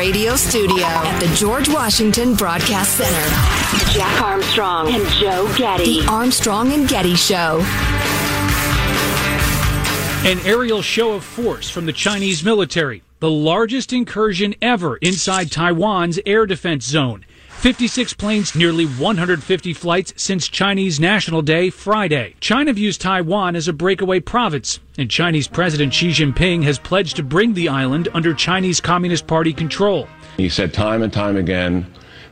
Radio Studio at the George Washington Broadcast Center, Jack Armstrong and Joe Getty. The Armstrong and Getty Show. An aerial show of force from the Chinese military, the largest incursion ever inside Taiwan's air defense zone. 56 planes, nearly 150 flights since Chinese National Day Friday. China views Taiwan as a breakaway province, and Chinese President Xi Jinping has pledged to bring the island under Chinese Communist Party control. He said time and time again,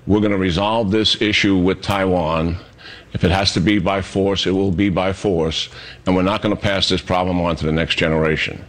we're going to resolve this issue with Taiwan. If it has to be by force, it will be by force, and we're not going to pass this problem on to the next generation.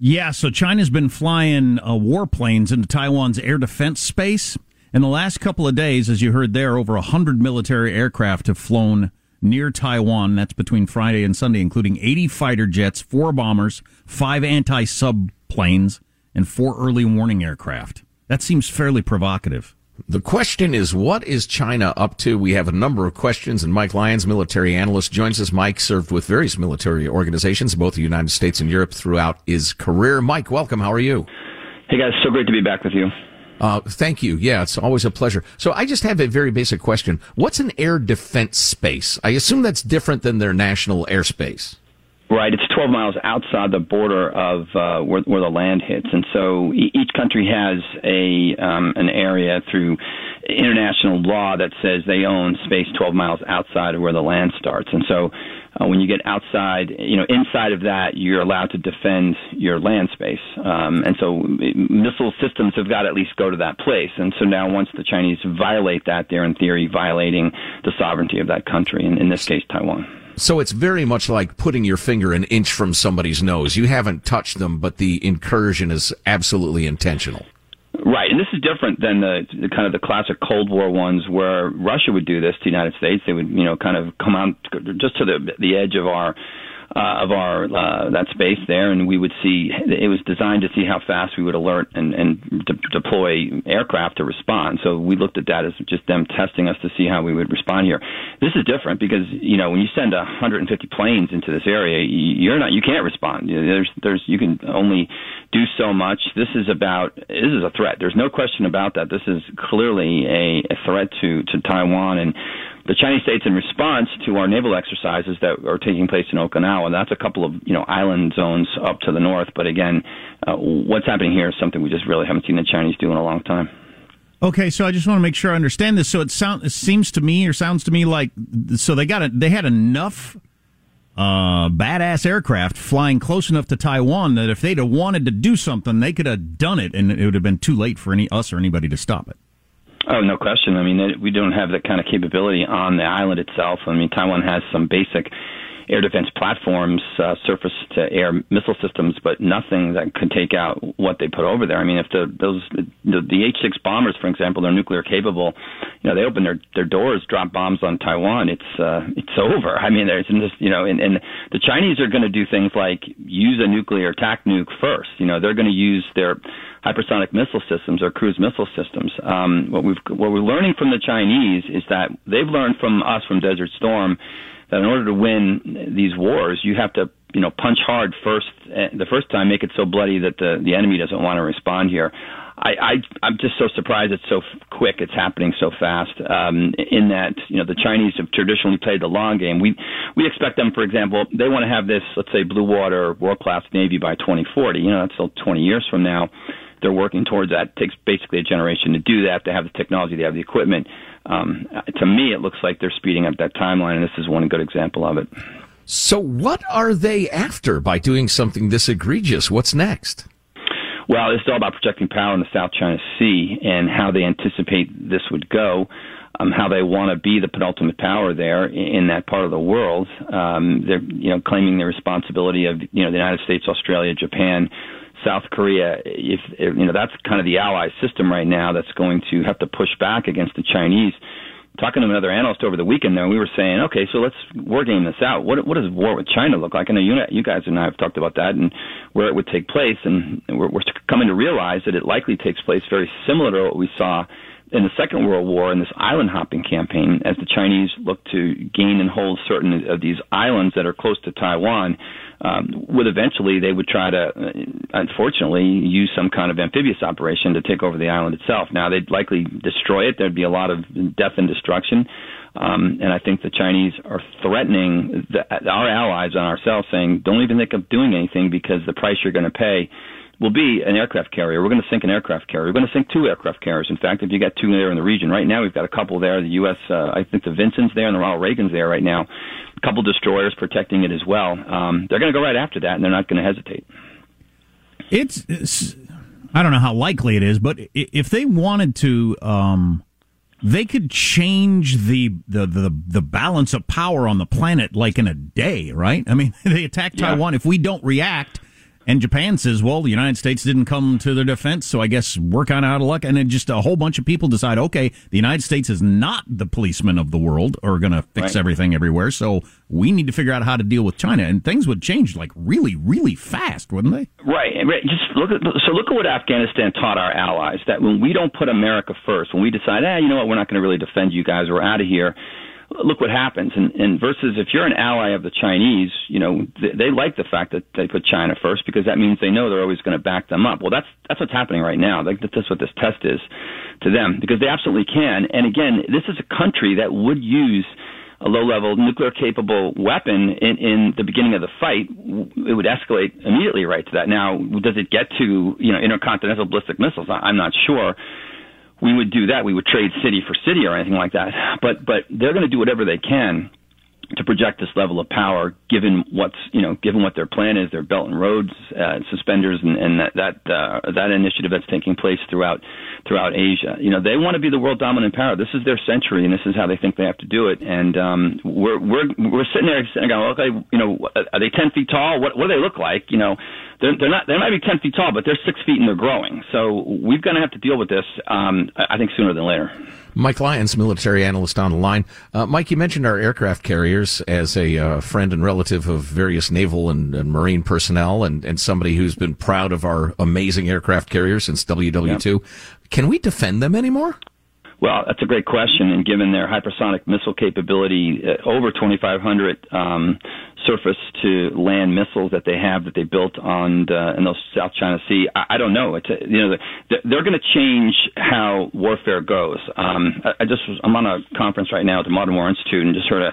Yeah, so China's been flying uh, warplanes into Taiwan's air defense space. In the last couple of days, as you heard there, over 100 military aircraft have flown near Taiwan. That's between Friday and Sunday, including 80 fighter jets, four bombers, five anti sub planes, and four early warning aircraft. That seems fairly provocative. The question is, what is China up to? We have a number of questions, and Mike Lyons, military analyst, joins us. Mike served with various military organizations, both the United States and Europe, throughout his career. Mike, welcome. How are you? Hey, guys. So great to be back with you. Uh, thank you. Yeah, it's always a pleasure. So I just have a very basic question. What's an air defense space? I assume that's different than their national airspace. Right, it's 12 miles outside the border of uh, where, where the land hits, and so each country has a um, an area through international law that says they own space 12 miles outside of where the land starts, and so uh, when you get outside, you know, inside of that, you're allowed to defend your land space, um, and so missile systems have got to at least go to that place, and so now once the Chinese violate that, they're in theory violating the sovereignty of that country, and in this case, Taiwan. So it's very much like putting your finger an inch from somebody's nose. You haven't touched them, but the incursion is absolutely intentional. Right, and this is different than the, the, kind of the classic Cold War ones where Russia would do this to the United States. They would, you know, kind of come out just to the the edge of our uh, of our uh, that space there, and we would see it was designed to see how fast we would alert and, and de- deploy aircraft to respond. So we looked at that as just them testing us to see how we would respond here. This is different because you know when you send 150 planes into this area, you're not you can't respond. There's there's you can only do so much. This is about this is a threat. There's no question about that. This is clearly a, a threat to to Taiwan and the Chinese states in response to our naval exercises that are taking place in Okinawa. That's a couple of you know island zones up to the north. But again, uh, what's happening here is something we just really haven't seen the Chinese do in a long time. Okay, so I just want to make sure I understand this. So it sounds it seems to me or sounds to me like so they got it. They had enough uh, badass aircraft flying close enough to Taiwan that if they'd have wanted to do something, they could have done it, and it would have been too late for any us or anybody to stop it. Oh, no question. I mean, we don't have that kind of capability on the island itself. I mean, Taiwan has some basic air defense platforms, uh, surface to air missile systems, but nothing that could take out what they put over there. I mean, if the those the, the H-6 bombers, for example, they're nuclear capable. You know, they open their their doors, drop bombs on Taiwan. It's uh, it's over. I mean, there's just you know, and, and the Chinese are going to do things like use a nuclear attack nuke first. You know, they're going to use their hypersonic missile systems or cruise missile systems. Um, what we've what we're learning from the Chinese is that they've learned from us from Desert Storm that in order to win these wars, you have to you know punch hard first eh, the first time, make it so bloody that the the enemy doesn't want to respond here. I, I I'm just so surprised it's so quick. It's happening so fast. Um, in that you know the Chinese have traditionally played the long game. We we expect them, for example, they want to have this let's say blue water world class navy by 2040. You know that's still 20 years from now. They're working towards that. It takes basically a generation to do that. They have the technology, they have the equipment um, to me, it looks like they're speeding up that timeline, and this is one good example of it. So, what are they after by doing something this egregious? What's next? Well, it's all about projecting power in the South China Sea and how they anticipate this would go. Um, how they want to be the penultimate power there in that part of the world. Um, they're, you know, claiming the responsibility of, you know, the United States, Australia, Japan, South Korea, if, you know that's kind of the ally system right now that's going to have to push back against the Chinese. Talking to another analyst over the weekend, there, we were saying, okay, so let's war game this out. What what does war with China look like? I know you you guys and I have talked about that and where it would take place, and we're, we're coming to realize that it likely takes place very similar to what we saw in the Second World War in this island hopping campaign, as the Chinese look to gain and hold certain of these islands that are close to Taiwan, um, would eventually they would try to, uh, unfortunately, use some kind of amphibious operation to take over the island itself. Now they'd likely destroy it. There'd be a lot of death and destruction. Um, and I think the Chinese are threatening the, our allies and ourselves, saying, "Don't even think of doing anything because the price you're going to pay will be an aircraft carrier. We're going to sink an aircraft carrier. We're going to sink two aircraft carriers. In fact, if you got two there in the region right now, we've got a couple there. The U.S. Uh, I think the Vinson's there and the Ronald Reagan's there right now. A couple destroyers protecting it as well. Um, they're going to go right after that, and they're not going to hesitate. It's, it's, I don't know how likely it is, but if they wanted to. Um they could change the, the, the, the, balance of power on the planet like in a day, right? I mean, they attack Taiwan. Yeah. If we don't react, and Japan says, well, the United States didn't come to their defense, so I guess we're kind of out of luck. And then just a whole bunch of people decide, okay, the United States is not the policeman of the world or going to fix right. everything everywhere. So we need to figure out how to deal with China. And things would change like really, really fast, wouldn't they? Right. Just look at, so look at what Afghanistan taught our allies that when we don't put America first, when we decide, ah, you know what, we're not going to really defend you guys, we're out of here look what happens. And, and versus if you're an ally of the Chinese, you know, they, they like the fact that they put China first because that means they know they're always going to back them up. Well, that's that's what's happening right now. Like, that's what this test is to them because they absolutely can. And again, this is a country that would use a low-level nuclear-capable weapon in, in the beginning of the fight, it would escalate immediately right to that. Now, does it get to you know intercontinental ballistic missiles? I'm not sure we would do that. We would trade city for city or anything like that. But but they're going to do whatever they can to project this level of power, given what's you know, given what their plan is, their Belt and Roads uh, suspenders, and, and that that uh, that initiative that's taking place throughout throughout Asia. You know, they want to be the world dominant power. This is their century, and this is how they think they have to do it. And um, we're we're we're sitting there sitting going, okay, you know, are they ten feet tall? What what do they look like? You know, they're, they're not. They might be ten feet tall, but they're six feet and they're growing. So we're going to have to deal with this. Um, I think sooner than later. Mike Lyons, military analyst on the line. Uh, Mike, you mentioned our aircraft carriers as a uh, friend and relative of various naval and, and, marine personnel, and, and somebody who's been proud of our amazing aircraft carriers since WW2. Yep. Can we defend them anymore? Well, that's a great question. And given their hypersonic missile capability, uh, over 2,500 um, surface to land missiles that they have that they built on the, in the South China Sea, I, I don't know. It's a, you know they're going to change how warfare goes. Um, I, I just was, I'm on a conference right now at the Modern War Institute and just heard a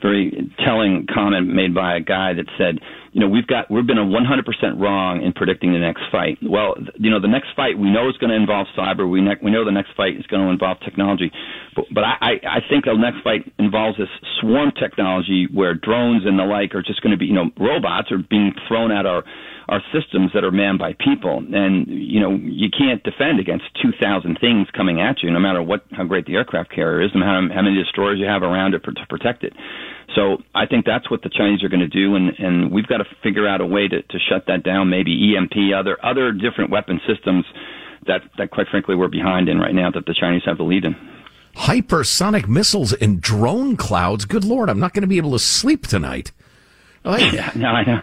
very telling comment made by a guy that said you know, we've got we've been 100% wrong in predicting the next fight. Well, you know, the next fight we know is going to involve cyber. We ne- we know the next fight is going to involve technology, but but I I think the next fight involves this swarm technology where drones and the like are just going to be you know robots are being thrown at our are systems that are manned by people, and you know you can't defend against 2,000 things coming at you, no matter what how great the aircraft carrier is, and how, how many destroyers you have around it to protect it. So I think that's what the Chinese are going to do, and and we've got to figure out a way to to shut that down. Maybe EMP, other other different weapon systems that that quite frankly we're behind in right now that the Chinese have the lead in hypersonic missiles and drone clouds. Good Lord, I'm not going to be able to sleep tonight. Oh, yeah, no, I know.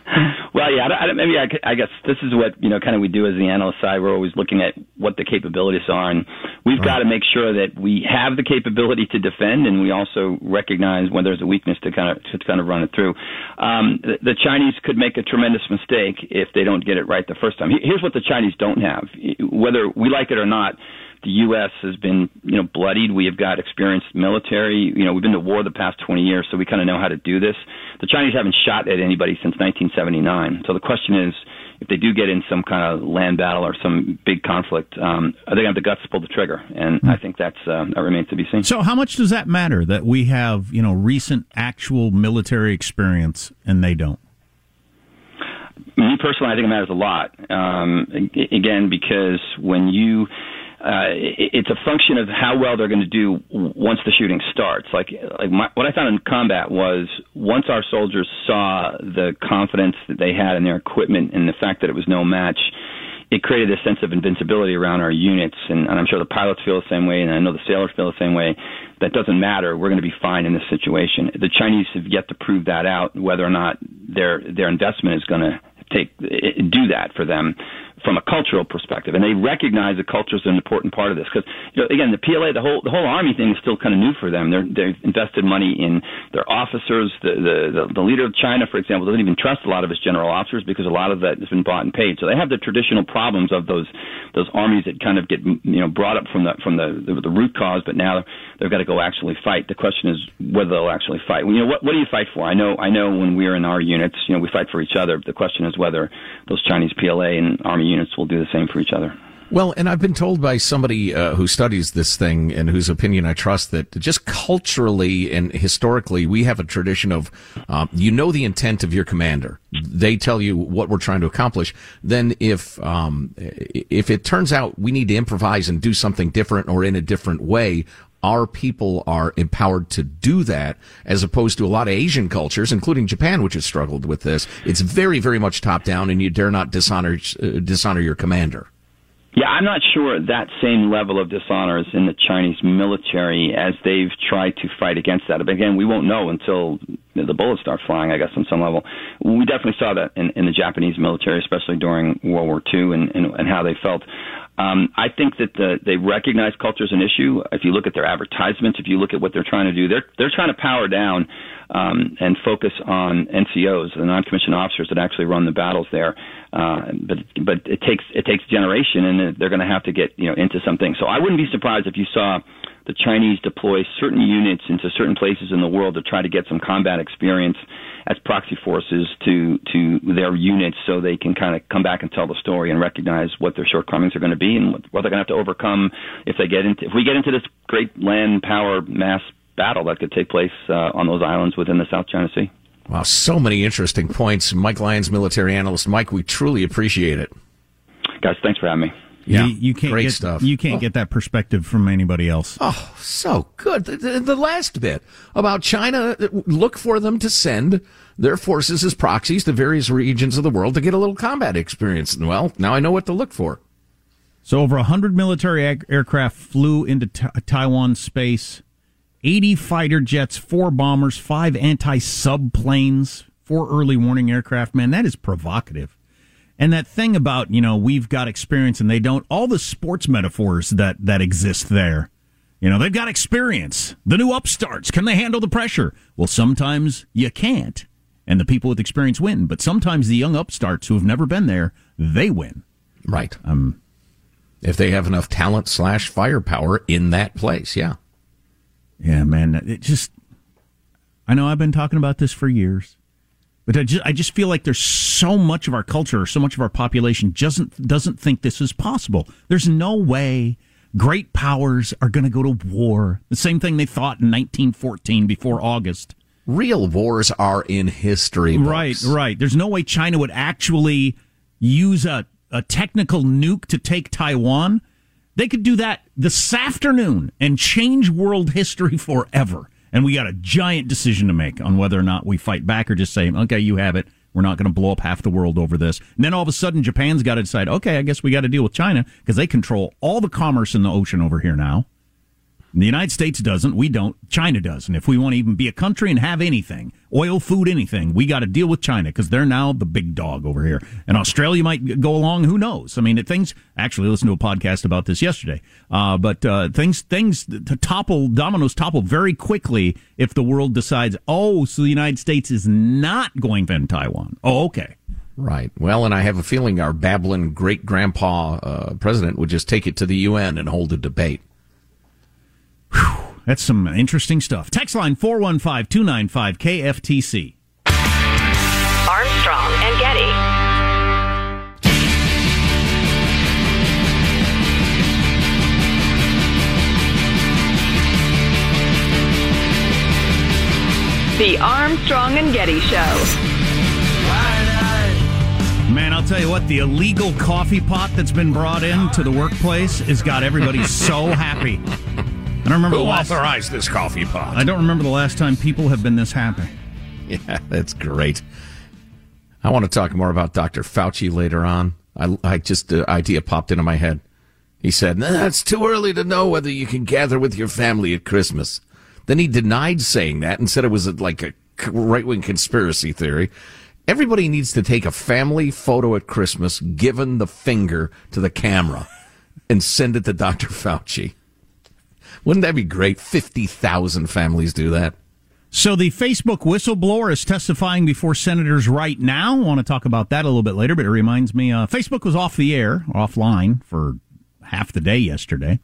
Well, yeah, I, I, maybe I, I guess this is what you know, kind of we do as the analyst side. We're always looking at what the capabilities are, and we've right. got to make sure that we have the capability to defend, and we also recognize when there's a weakness to kind of to kind of run it through. Um, the, the Chinese could make a tremendous mistake if they don't get it right the first time. Here's what the Chinese don't have, whether we like it or not the U.S. has been, you know, bloodied. We have got experienced military. You know, we've been to war the past 20 years, so we kind of know how to do this. The Chinese haven't shot at anybody since 1979. So the question is, if they do get in some kind of land battle or some big conflict, um, are they going to have the guts to pull the trigger? And I think that's uh, that remains to be seen. So, how much does that matter that we have, you know, recent actual military experience and they don't? Me personally, I think it matters a lot. Um, again, because when you uh, it's a function of how well they're going to do once the shooting starts. Like, like my, what I found in combat was once our soldiers saw the confidence that they had in their equipment and the fact that it was no match, it created a sense of invincibility around our units. And, and I'm sure the pilots feel the same way, and I know the sailors feel the same way. That doesn't matter. We're going to be fine in this situation. The Chinese have yet to prove that out, whether or not their their investment is going to take do that for them from a cultural perspective, and they recognize that culture is an important part of this. Because you know, again, the PLA, the whole the whole army thing is still kind of new for them. They're they've invested money in their officers. The, the the the leader of China, for example, doesn't even trust a lot of his general officers because a lot of that has been bought and paid. So they have the traditional problems of those those armies that kind of get you know brought up from the from the the, the root cause, but now they've got to go actually fight. The question is whether they'll actually fight. You know, what what do you fight for? I know I know when we're in our units, you know, we fight for each other. The question is whether those Chinese PLA and army units will do the same for each other. Well, and I've been told by somebody uh, who studies this thing and whose opinion I trust that just culturally and historically, we have a tradition of um, you know the intent of your commander. They tell you what we're trying to accomplish. Then, if um, if it turns out we need to improvise and do something different or in a different way, our people are empowered to do that as opposed to a lot of Asian cultures, including Japan, which has struggled with this. It's very, very much top down and you dare not dishonor, uh, dishonor your commander. Yeah, I'm not sure that same level of dishonor is in the Chinese military as they've tried to fight against that. But again, we won't know until the bullets start flying, I guess, on some level. We definitely saw that in, in the Japanese military, especially during World War II, and, and, and how they felt. Um, I think that the, they recognize culture as an issue. If you look at their advertisements, if you look at what they're trying to do, they're they're trying to power down um, and focus on NCOs, the non-commissioned officers that actually run the battles there. Uh, but but it takes it takes generation, and they're going to have to get you know into something. So I wouldn't be surprised if you saw the Chinese deploy certain units into certain places in the world to try to get some combat experience as proxy forces to to their units, so they can kind of come back and tell the story and recognize what their shortcomings are going to be and what, what they're going to have to overcome if they get into if we get into this great land power mass battle that could take place uh, on those islands within the South China Sea. Wow, so many interesting points. Mike Lyons, military analyst. Mike, we truly appreciate it. Guys, thanks for having me. Yeah, you, you can't great get, stuff. You can't oh. get that perspective from anybody else. Oh, so good. The, the, last bit about China, uh, look for them to send their forces as proxies to various regions of the world to get a little combat experience. Well, now I know what to look for. So, over 100 military aircraft flew into t- Taiwan space 80 fighter jets, four bombers, five anti-sub planes, four early warning aircraft. Man, that is provocative. And that thing about, you know, we've got experience and they don't, all the sports metaphors that, that exist there. You know, they've got experience. The new upstarts, can they handle the pressure? Well, sometimes you can't. And the people with experience win. But sometimes the young upstarts who have never been there, they win. Right. Um, if they have enough talent slash firepower in that place, yeah. Yeah, man. It just, I know I've been talking about this for years. But I just, I just feel like there's so much of our culture, so much of our population doesn't doesn't think this is possible. There's no way great powers are going to go to war. The same thing they thought in 1914 before August. Real wars are in history. Books. Right, right. There's no way China would actually use a, a technical nuke to take Taiwan. They could do that this afternoon and change world history forever. And we got a giant decision to make on whether or not we fight back or just say, okay, you have it. We're not going to blow up half the world over this. And then all of a sudden, Japan's got to decide, okay, I guess we got to deal with China because they control all the commerce in the ocean over here now. The United States doesn't. We don't. China does. And if we want to even be a country and have anything, oil, food, anything, we got to deal with China because they're now the big dog over here. And Australia might go along. Who knows? I mean, things. Actually, listened to a podcast about this yesterday. Uh, but uh, things things to topple dominoes topple very quickly if the world decides, oh, so the United States is not going to Taiwan. Oh, okay. Right. Well, and I have a feeling our babbling great grandpa uh, president would just take it to the UN and hold a debate. That's some interesting stuff. Text line 415 295 KFTC. Armstrong and Getty. The Armstrong and Getty Show. Man, I'll tell you what, the illegal coffee pot that's been brought in to the workplace has got everybody so happy. I don't remember Who the last, authorized this coffee pot? I don't remember the last time people have been this happy. Yeah, that's great. I want to talk more about Dr. Fauci later on. I, I just, the idea popped into my head. He said, nah, it's too early to know whether you can gather with your family at Christmas. Then he denied saying that and said it was like a right wing conspiracy theory. Everybody needs to take a family photo at Christmas, given the finger to the camera, and send it to Dr. Fauci. Wouldn't that be great? 50,000 families do that. So the Facebook whistleblower is testifying before senators right now. I want to talk about that a little bit later, but it reminds me, uh, Facebook was off the air, offline for half the day yesterday,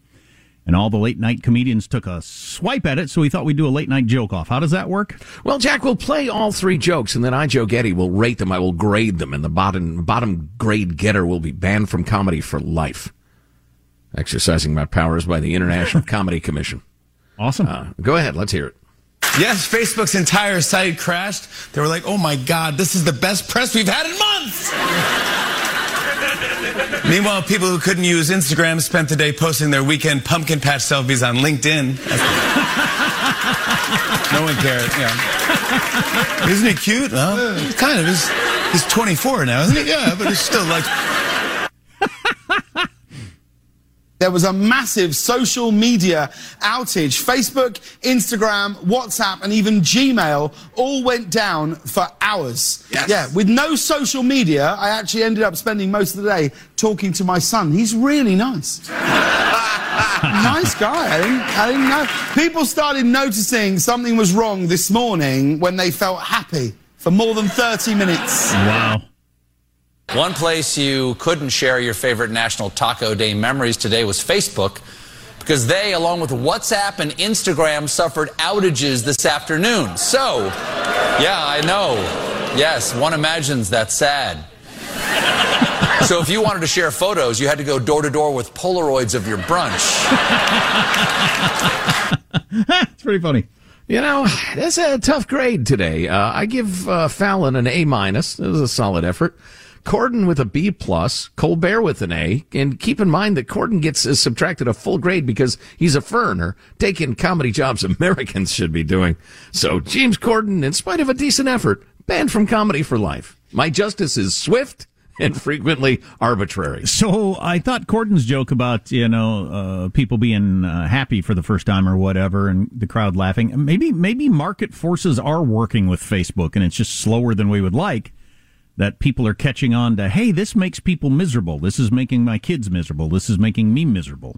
and all the late night comedians took a swipe at it. So we thought we'd do a late night joke off. How does that work? Well, Jack we'll play all three jokes, and then I, Joe Getty, will rate them. I will grade them, and the bottom bottom grade getter will be banned from comedy for life. Exercising my powers by the International Comedy Commission. Awesome. Uh, go ahead, let's hear it. Yes, Facebook's entire site crashed. They were like, oh my God, this is the best press we've had in months. Meanwhile, people who couldn't use Instagram spent the day posting their weekend pumpkin patch selfies on LinkedIn. no one cared. Yeah. Isn't he cute? Well, kind of. He's, he's 24 now, isn't he? Yeah, but he's still like. There was a massive social media outage. Facebook, Instagram, WhatsApp, and even Gmail all went down for hours. Yes. Yeah, with no social media, I actually ended up spending most of the day talking to my son. He's really nice. nice guy. I didn't, I didn't know. People started noticing something was wrong this morning when they felt happy for more than 30 minutes. Wow. One place you couldn't share your favorite National Taco Day memories today was Facebook because they, along with WhatsApp and Instagram, suffered outages this afternoon. So, yeah, I know. Yes, one imagines that's sad. So if you wanted to share photos, you had to go door to door with Polaroids of your brunch. it's pretty funny. You know, that's a tough grade today. Uh, I give uh, Fallon an A minus. It was a solid effort. Corden with a B plus, Colbert with an A, and keep in mind that Corden gets uh, subtracted a full grade because he's a foreigner taking comedy jobs Americans should be doing. So James Corden, in spite of a decent effort, banned from comedy for life. My justice is swift and frequently arbitrary. So I thought Corden's joke about you know uh, people being uh, happy for the first time or whatever, and the crowd laughing. Maybe maybe market forces are working with Facebook, and it's just slower than we would like. That people are catching on to, hey, this makes people miserable. This is making my kids miserable. This is making me miserable.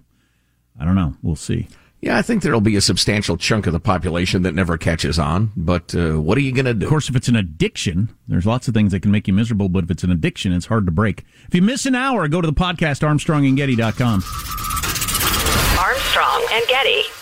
I don't know. We'll see. Yeah, I think there'll be a substantial chunk of the population that never catches on. But uh, what are you going to do? Of course, if it's an addiction, there's lots of things that can make you miserable. But if it's an addiction, it's hard to break. If you miss an hour, go to the podcast armstrongandgetty.com. Armstrong and Getty.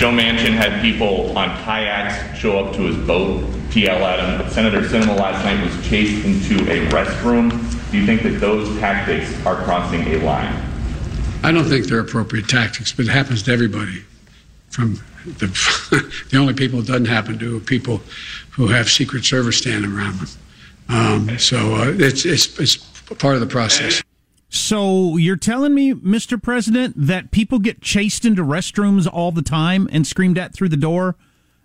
Joe Manchin had people on kayaks show up to his boat, yell at him. Senator Sinema last night was chased into a restroom. Do you think that those tactics are crossing a line? I don't think they're appropriate tactics, but it happens to everybody. From the, the only people it doesn't happen to are people who have Secret Service standing around them. Um, so uh, it's, it's, it's part of the process. So you're telling me, Mr. President, that people get chased into restrooms all the time and screamed at through the door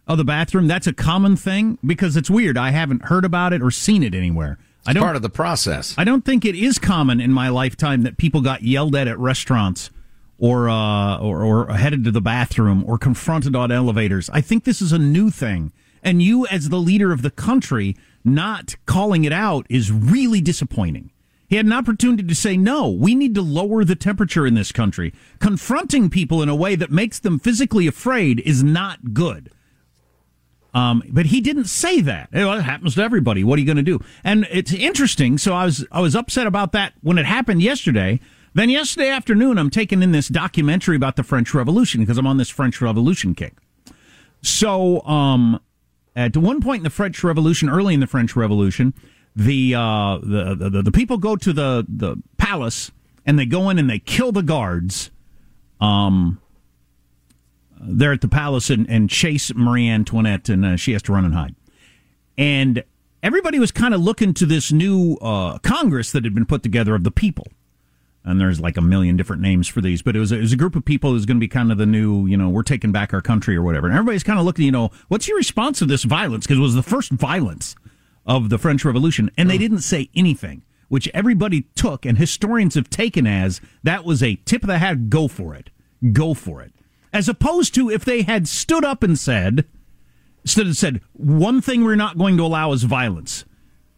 of the bathroom? That's a common thing because it's weird. I haven't heard about it or seen it anywhere. I don't, part of the process. I don't think it is common in my lifetime that people got yelled at at restaurants or, uh, or or headed to the bathroom or confronted on elevators. I think this is a new thing, and you, as the leader of the country, not calling it out is really disappointing. He had an opportunity to say, no, we need to lower the temperature in this country. Confronting people in a way that makes them physically afraid is not good. Um, but he didn't say that. It happens to everybody. What are you going to do? And it's interesting. So I was I was upset about that when it happened yesterday. Then yesterday afternoon, I'm taking in this documentary about the French Revolution because I'm on this French Revolution kick. So, um, at one point in the French Revolution, early in the French Revolution, the uh, the, the the people go to the the palace and they go in and they kill the guards. Um, they're at the palace and, and chase Marie Antoinette, and uh, she has to run and hide. And everybody was kind of looking to this new uh, Congress that had been put together of the people. And there's like a million different names for these, but it was, it was a group of people who's going to be kind of the new, you know, we're taking back our country or whatever. And everybody's kind of looking, you know, what's your response to this violence? Because it was the first violence of the French Revolution, and they didn't say anything, which everybody took, and historians have taken as that was a tip of the hat. Go for it, go for it. As opposed to if they had stood up and said, instead of said one thing we're not going to allow is violence.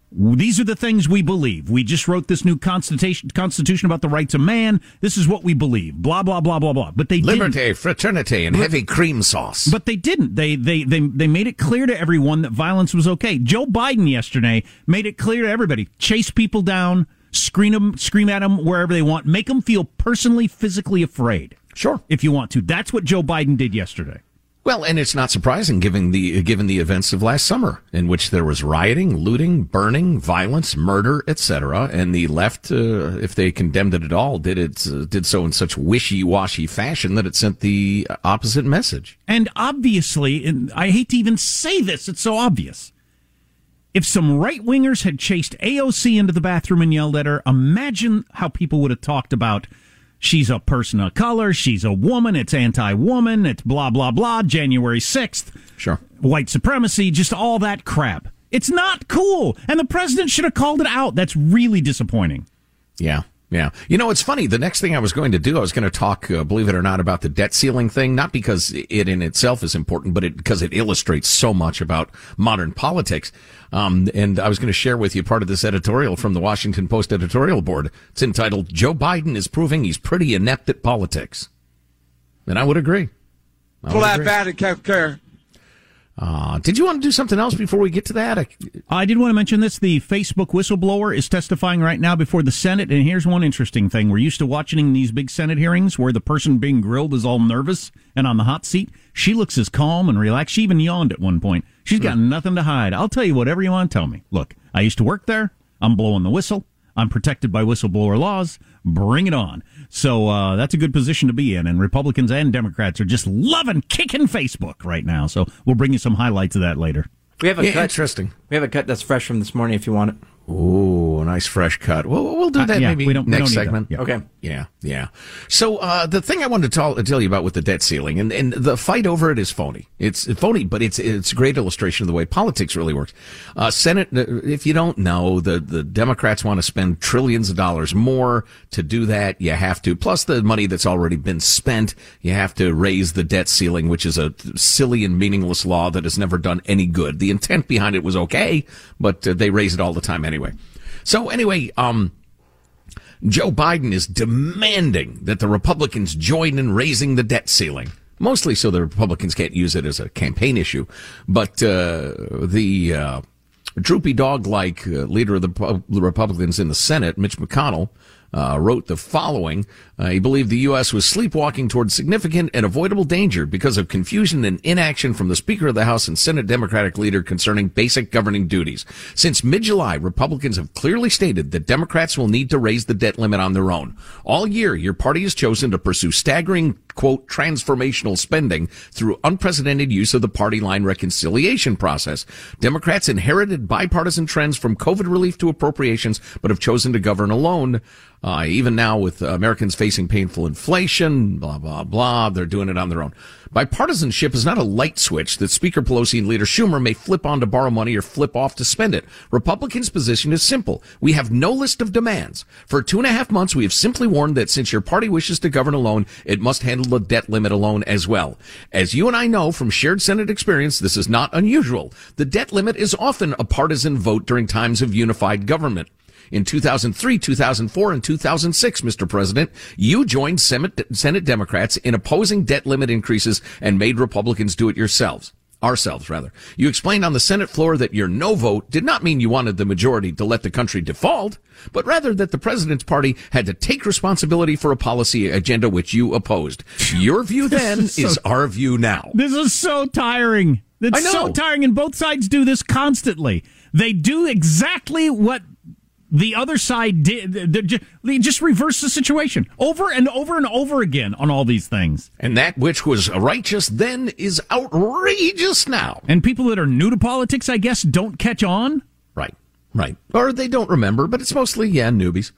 These are the things we believe. We just wrote this new constitution, constitution about the rights of man. This is what we believe. Blah blah blah blah blah. But they liberty, didn't. fraternity, and heavy cream sauce. But they didn't. They they they they made it clear to everyone that violence was okay. Joe Biden yesterday made it clear to everybody: chase people down, scream them, scream at them wherever they want, make them feel personally, physically afraid. Sure, if you want to. That's what Joe Biden did yesterday. Well, and it's not surprising given the given the events of last summer, in which there was rioting, looting, burning, violence, murder, etc. And the left, uh, if they condemned it at all, did it uh, did so in such wishy washy fashion that it sent the opposite message. And obviously, and I hate to even say this, it's so obvious. If some right wingers had chased AOC into the bathroom and yelled at her, imagine how people would have talked about she's a person of color, she's a woman, it's anti woman, it's blah, blah, blah, January 6th. Sure. White supremacy, just all that crap. It's not cool. And the president should have called it out. That's really disappointing. Yeah. Yeah. You know, it's funny. The next thing I was going to do, I was going to talk, uh, believe it or not, about the debt ceiling thing, not because it in itself is important, but it, because it illustrates so much about modern politics. Um, and I was going to share with you part of this editorial from the Washington Post editorial board. It's entitled, Joe Biden is proving he's pretty inept at politics. And I would agree. I Pull that bad and kept care. Uh, did you want to do something else before we get to that? I, I did want to mention this. The Facebook whistleblower is testifying right now before the Senate. And here's one interesting thing. We're used to watching these big Senate hearings where the person being grilled is all nervous and on the hot seat. She looks as calm and relaxed. She even yawned at one point. She's got hmm. nothing to hide. I'll tell you whatever you want to tell me. Look, I used to work there. I'm blowing the whistle. I'm protected by whistleblower laws. Bring it on. So uh, that's a good position to be in. And Republicans and Democrats are just loving kicking Facebook right now. So we'll bring you some highlights of that later. We have a yeah, cut. Interesting. We have a cut that's fresh from this morning if you want it. Ooh, a nice fresh cut. We'll, we'll do that uh, yeah, maybe we don't, next we don't segment. Yeah. Okay. Yeah, yeah. So uh, the thing I wanted to tell, tell, you about with the debt ceiling and, and the fight over it is phony. It's phony, but it's it's a great illustration of the way politics really works. Uh, Senate, uh, if you don't know, the the Democrats want to spend trillions of dollars more. To do that, you have to plus the money that's already been spent. You have to raise the debt ceiling, which is a silly and meaningless law that has never done any good. The intent behind it was okay, but uh, they raise it all the time anyway. So anyway, um, Joe Biden is demanding that the Republicans join in raising the debt ceiling. Mostly so the Republicans can't use it as a campaign issue, but uh, the uh, droopy dog-like uh, leader of the, the Republicans in the Senate, Mitch McConnell, uh, wrote the following. Uh, he believed the U.S. was sleepwalking towards significant and avoidable danger because of confusion and inaction from the Speaker of the House and Senate Democratic leader concerning basic governing duties. Since mid-July, Republicans have clearly stated that Democrats will need to raise the debt limit on their own. All year, your party has chosen to pursue staggering, quote, transformational spending through unprecedented use of the party line reconciliation process. Democrats inherited bipartisan trends from COVID relief to appropriations, but have chosen to govern alone. Uh, even now with Americans facing painful inflation, blah, blah, blah, they're doing it on their own. Bipartisanship is not a light switch that Speaker Pelosi and Leader Schumer may flip on to borrow money or flip off to spend it. Republicans' position is simple. We have no list of demands. For two and a half months, we have simply warned that since your party wishes to govern alone, it must handle the debt limit alone as well. As you and I know from shared Senate experience, this is not unusual. The debt limit is often a partisan vote during times of unified government in 2003, 2004, and 2006, Mr. President, you joined Senate, Democrats in opposing debt limit increases and made Republicans do it yourselves ourselves rather. You explained on the Senate floor that your no vote did not mean you wanted the majority to let the country default, but rather that the president's party had to take responsibility for a policy agenda which you opposed. Your view then is, so, is, our view now. This is so tiring. It's so tiring and both sides do this constantly. They do exactly what the other side did they just reverse the situation. Over and over and over again on all these things. And that which was righteous then is outrageous now. And people that are new to politics i guess don't catch on? Right right. Or they don't remember but it's mostly yeah newbies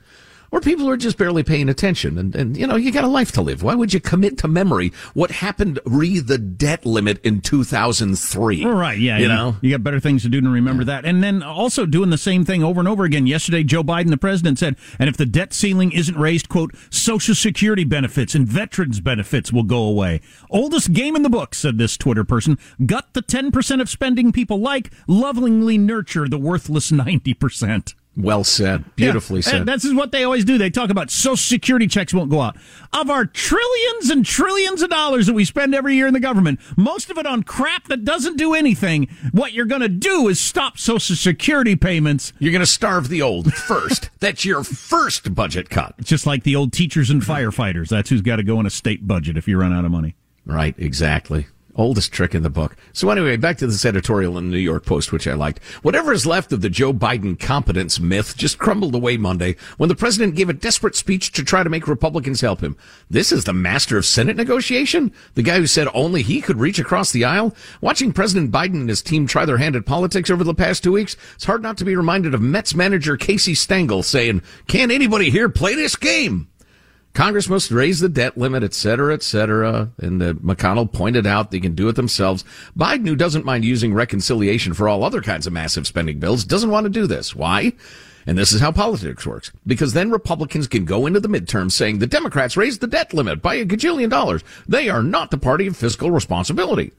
or people who are just barely paying attention. And, and you know, you got a life to live. Why would you commit to memory what happened re the debt limit in 2003? Right, yeah. You, know? You got better things to do than remember that. And then also doing the same thing over and over again. Yesterday, Joe Biden, the president, said, and if the debt ceiling isn't raised, quote, Social Security benefits and veterans benefits will go away. Oldest game in the book, said this Twitter person. Gut the 10% of spending people like, lovingly nurture the worthless 90%. Well said. Beautifully yeah, said. This is what they always do. They talk about Social Security checks won't go out. Of our trillions and trillions of dollars that we spend every year in the government, most of it on crap that doesn't do anything. What you're going to do is stop Social Security payments. You're going to starve the old first. That's your first budget cut. It's just like the old teachers and firefighters. That's who's got to go in a state budget if you run out of money. Right, exactly. Oldest trick in the book. So anyway, back to this editorial in the New York Post, which I liked. Whatever is left of the Joe Biden competence myth just crumbled away Monday when the president gave a desperate speech to try to make Republicans help him. This is the master of Senate negotiation? The guy who said only he could reach across the aisle? Watching President Biden and his team try their hand at politics over the past two weeks, it's hard not to be reminded of Mets manager Casey Stengel saying, can anybody here play this game? Congress must raise the debt limit, et cetera, et cetera. And McConnell pointed out they can do it themselves. Biden, who doesn't mind using reconciliation for all other kinds of massive spending bills, doesn't want to do this. Why? And this is how politics works. Because then Republicans can go into the midterms saying the Democrats raised the debt limit by a gajillion dollars. They are not the party of fiscal responsibility.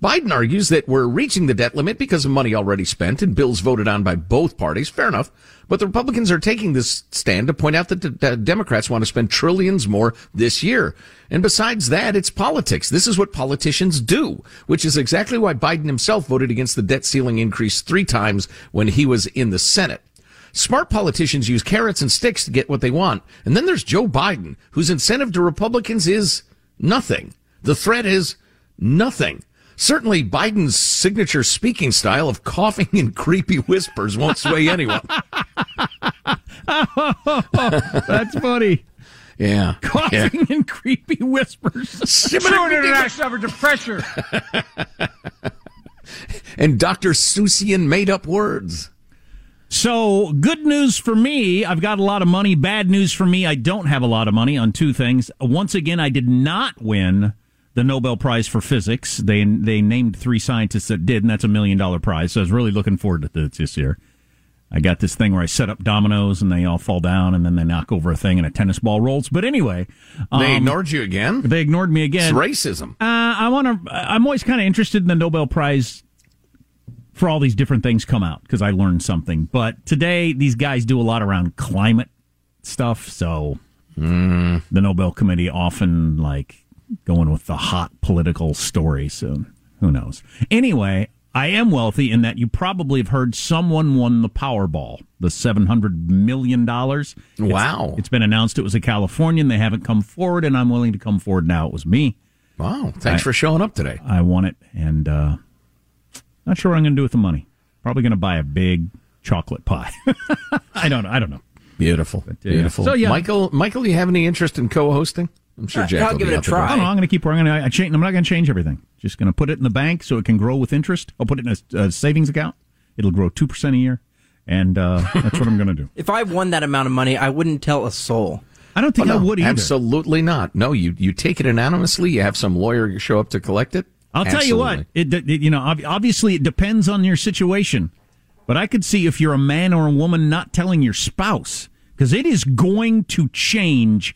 Biden argues that we're reaching the debt limit because of money already spent and bills voted on by both parties. Fair enough. But the Republicans are taking this stand to point out that the Democrats want to spend trillions more this year. And besides that, it's politics. This is what politicians do, which is exactly why Biden himself voted against the debt ceiling increase three times when he was in the Senate. Smart politicians use carrots and sticks to get what they want. And then there's Joe Biden, whose incentive to Republicans is nothing. The threat is nothing. Certainly, Biden's signature speaking style of coughing in creepy whispers won't sway anyone. That's funny. Yeah. Coughing yeah. in creepy whispers. Short international average of pressure. and Dr. Seussian made up words. So, good news for me, I've got a lot of money. Bad news for me, I don't have a lot of money on two things. Once again, I did not win the Nobel Prize for Physics. They they named three scientists that did, and that's a million dollar prize. So I was really looking forward to this this year. I got this thing where I set up dominoes and they all fall down and then they knock over a thing and a tennis ball rolls. But anyway, um, they ignored you again. They ignored me again. It's racism. Uh, I want to. I'm always kind of interested in the Nobel Prize for all these different things come out because I learned something. But today, these guys do a lot around climate stuff. So mm. the Nobel Committee often like going with the hot political story. soon. who knows? Anyway, I am wealthy in that you probably have heard someone won the Powerball, the seven hundred million dollars. Wow! It's, it's been announced it was a Californian. They haven't come forward, and I'm willing to come forward now. It was me. Wow! Thanks I, for showing up today. I won it, and uh, not sure what I'm going to do with the money. Probably going to buy a big chocolate pie. I don't know. I don't know. Beautiful, but, uh, beautiful. So yeah, Michael, Michael, you have any interest in co-hosting? I'm sure Jack. I'll give it a try. No, no, I'm going to keep. I'm going to. I change. I'm not going to change everything. Just going to put it in the bank so it can grow with interest. I'll put it in a, a savings account. It'll grow two percent a year, and uh, that's what I'm going to do. If I won that amount of money, I wouldn't tell a soul. I don't think oh, no, I would either. Absolutely not. No, you you take it anonymously. You have some lawyer show up to collect it. I'll absolutely. tell you what. It, it, you know obviously it depends on your situation, but I could see if you're a man or a woman not telling your spouse because it is going to change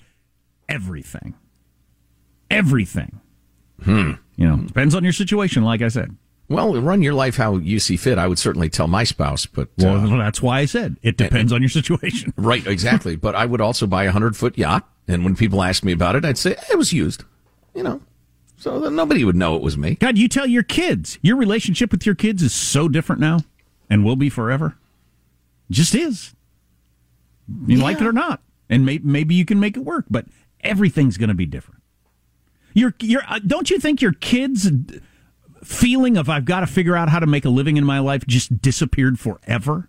everything everything. Hmm. You know, depends on your situation, like I said. Well, run your life how you see fit. I would certainly tell my spouse, but well, uh, that's why I said it depends and, on your situation. Right, exactly. but I would also buy a hundred foot yacht, and when people ask me about it, I'd say it was used. You know, so that nobody would know it was me. God, you tell your kids. Your relationship with your kids is so different now, and will be forever. Just is. You yeah. like it or not, and may, maybe you can make it work, but everything's going to be different. Your, your, uh, don't you think your kids' feeling of I've got to figure out how to make a living in my life just disappeared forever?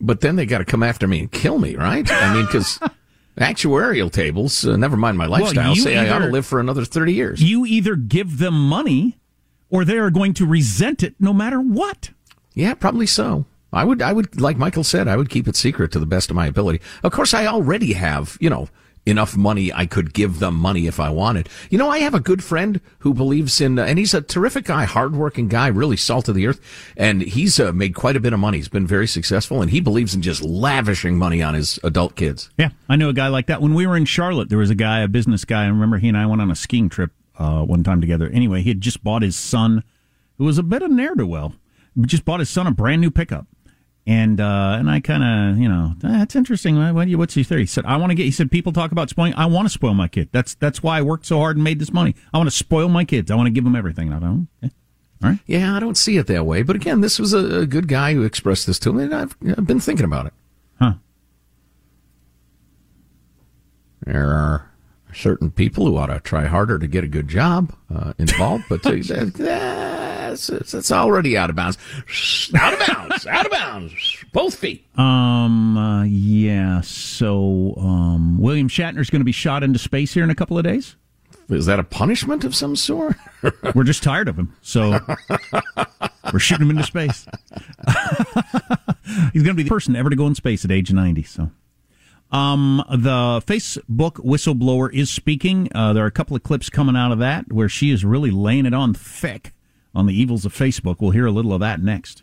But then they got to come after me and kill me, right? I mean, because actuarial tables, uh, never mind my lifestyle, well, say either, I ought to live for another 30 years. You either give them money or they are going to resent it no matter what. Yeah, probably so. I would, I would, like Michael said, I would keep it secret to the best of my ability. Of course, I already have, you know, enough money I could give them money if I wanted. You know, I have a good friend who believes in, uh, and he's a terrific guy, hardworking guy, really salt of the earth, and he's uh, made quite a bit of money. He's been very successful, and he believes in just lavishing money on his adult kids. Yeah, I know a guy like that. When we were in Charlotte, there was a guy, a business guy. I remember he and I went on a skiing trip uh, one time together. Anyway, he had just bought his son, who was a bit of ne'er do well, just bought his son a brand new pickup. And uh, and I kind of you know that's interesting. What, what's your theory? He said I want to get. He said people talk about spoiling. I want to spoil my kid. That's that's why I worked so hard and made this money. I want to spoil my kids. I want to give them everything. And I don't. Okay. All right. Yeah, I don't see it that way. But again, this was a, a good guy who expressed this to me, and I've, I've been thinking about it. Huh. There are certain people who ought to try harder to get a good job uh, involved, but uh, that's, that's already out of bounds. Out of bounds. out of bounds. Both feet. Um. Uh, yeah. So, um, William Shatner's going to be shot into space here in a couple of days. Is that a punishment of some sort? we're just tired of him, so we're shooting him into space. He's going to be the person ever to go in space at age ninety. So. Um, the Facebook whistleblower is speaking. Uh, there are a couple of clips coming out of that where she is really laying it on thick on the evils of Facebook. We'll hear a little of that next.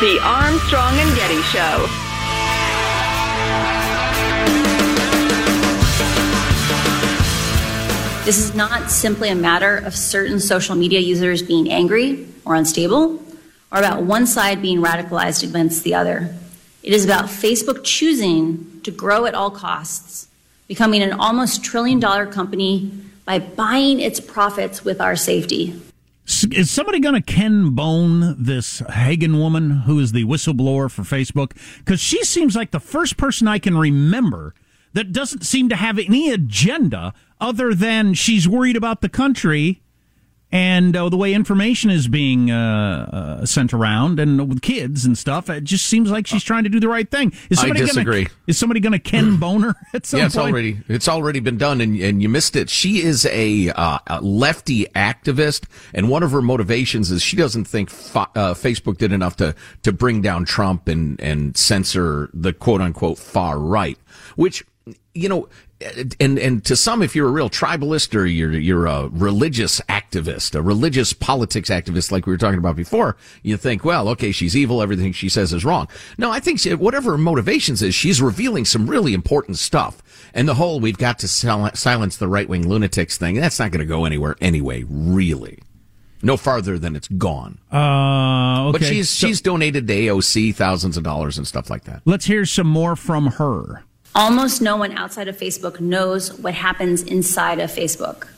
The Armstrong and Getty Show. This is not simply a matter of certain social media users being angry or unstable, or about one side being radicalized against the other. It is about Facebook choosing to grow at all costs, becoming an almost trillion dollar company by buying its profits with our safety. Is somebody going to Ken Bone this Haugen woman who is the whistleblower for Facebook? Because she seems like the first person I can remember that doesn't seem to have any agenda other than she's worried about the country and uh, the way information is being uh, uh, sent around and with kids and stuff. It just seems like she's trying to do the right thing. Is I somebody disagree. Gonna, is somebody going to Ken Boner at some point? yeah, it's point? already it's already been done, and and you missed it. She is a, uh, a lefty activist, and one of her motivations is she doesn't think fa- uh, Facebook did enough to to bring down Trump and and censor the quote unquote far right, which you know. And and to some, if you're a real tribalist or you're you're a religious activist, a religious politics activist, like we were talking about before, you think, well, okay, she's evil. Everything she says is wrong. No, I think she, whatever her motivations is, she's revealing some really important stuff. And the whole "we've got to sil- silence the right wing lunatics" thing that's not going to go anywhere anyway. Really, no farther than it's gone. Uh, okay. But she's so she's donated to AOC thousands of dollars and stuff like that. let's hear some more from her. Almost no one outside of Facebook knows what happens inside of Facebook.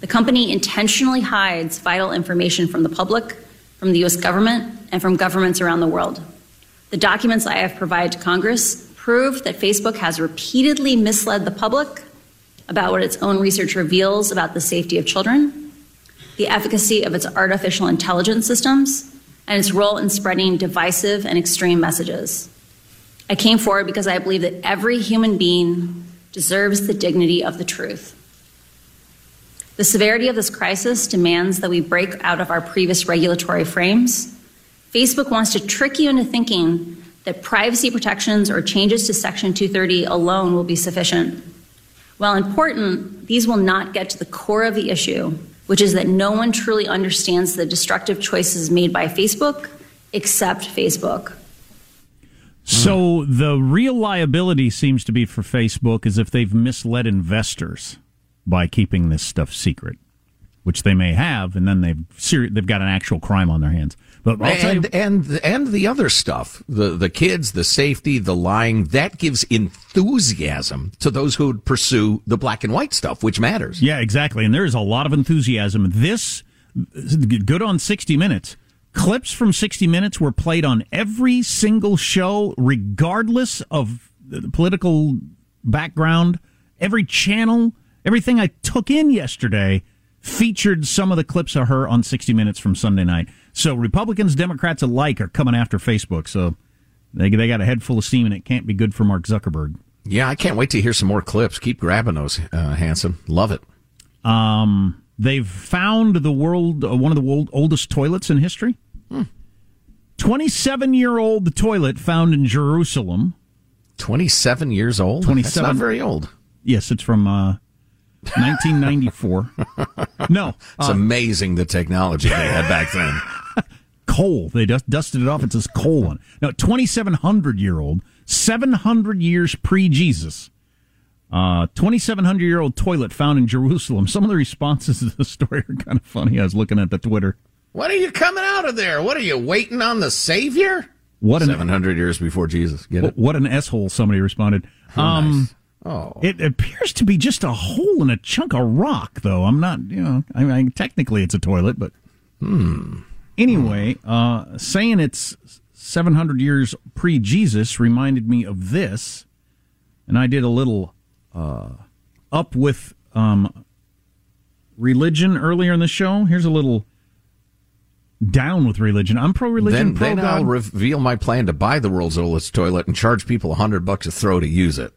The company intentionally hides vital information from the public, from the US government, and from governments around the world. The documents I have provided to Congress prove that Facebook has repeatedly misled the public about what its own research reveals about the safety of children, the efficacy of its artificial intelligence systems, and its role in spreading divisive and extreme messages. I came forward because I believe that every human being deserves the dignity of the truth. The severity of this crisis demands that we break out of our previous regulatory frames. Facebook wants to trick you into thinking that privacy protections or changes to Section 230 alone will be sufficient. While important, these will not get to the core of the issue, which is that no one truly understands the destructive choices made by Facebook except Facebook. So hmm. the real liability seems to be for Facebook is if they've misled investors by keeping this stuff secret, which they may have, and then they've ser- they've got an actual crime on their hands. But I'll tell you, and and and the other stuff, the the kids, the safety, the lying, that gives enthusiasm to those who would pursue the black and white stuff, which matters. yeah, exactly. And there is a lot of enthusiasm. This good on 60 Minutes. Clips from 60 Minutes were played on every single show, regardless of the political background. Every channel, everything I took in yesterday featured some of the clips of her on 60 Minutes from Sunday night. So Republicans, Democrats alike are coming after Facebook. So they, they got a head full of steam, and it can't be good for Mark Zuckerberg. Yeah, I can't wait to hear some more clips. Keep grabbing those, uh, Hanson. Love it. Um, they've found the world uh, one of the world, oldest toilets in history. Twenty-seven year old toilet found in Jerusalem. Twenty-seven years old. Twenty-seven. That's not very old. Yes, it's from uh, 1994. no, It's uh, amazing the technology they had back then. coal. They just dusted it off. It says coal on it. No, 2,700 year old, 700 years pre Jesus. Uh, 2,700 year old toilet found in Jerusalem. Some of the responses to the story are kind of funny. I was looking at the Twitter. When are you coming out of there? What are you waiting on the Savior? What an- seven hundred years before Jesus? Get it? What, what an s hole! Somebody responded. Um, Oh, It appears to be just a hole in a chunk of rock, though. I'm not, you know, I mean, technically it's a toilet, but hmm. anyway, uh, saying it's 700 years pre Jesus reminded me of this, and I did a little uh, up with um, religion earlier in the show. Here's a little down with religion. I'm pro religion, Then, pro then God. I'll reveal my plan to buy the world's oldest toilet and charge people a hundred bucks a throw to use it.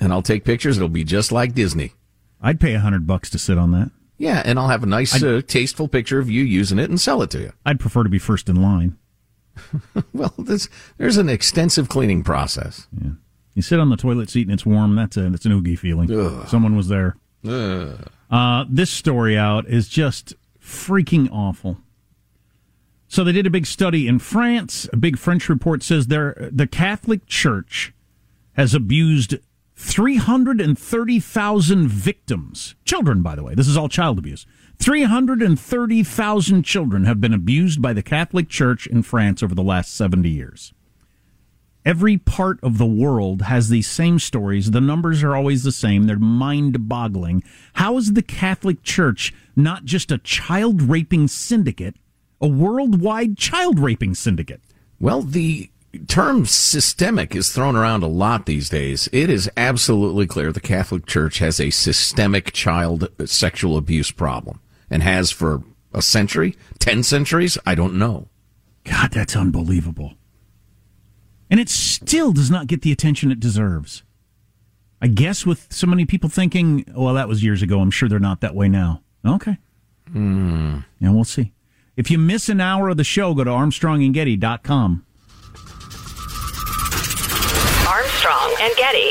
And I'll take pictures. It'll be just like Disney. I'd pay a hundred bucks to sit on that. Yeah, and I'll have a nice, uh, tasteful picture of you using it and sell it to you. I'd prefer to be first in line. Well, there's there's an extensive cleaning process. Yeah. You sit on the toilet seat and it's warm. That's a that's an oogie feeling. Ugh. Someone was there. Uh, this story out is just freaking awful. So they did a big study in France. A big French report says there the Catholic Church has abused 330,000 victims. Children, by the way. This is all child abuse. 330,000 children have been abused by the Catholic Church in France over the last 70 years. Every part of the world has these same stories. The numbers are always the same. They're mind boggling. How is the Catholic Church not just a child raping syndicate, a worldwide child raping syndicate? Well, the term systemic is thrown around a lot these days. It is absolutely clear the Catholic Church has a systemic child sexual abuse problem and has for a century, 10 centuries, I don't know. God, that's unbelievable. And it still does not get the attention it deserves. I guess with so many people thinking, well, that was years ago. I'm sure they're not that way now. Okay. Mm. Yeah, we'll see. If you miss an hour of the show, go to armstrongandgetty.com. Armstrong and Getty.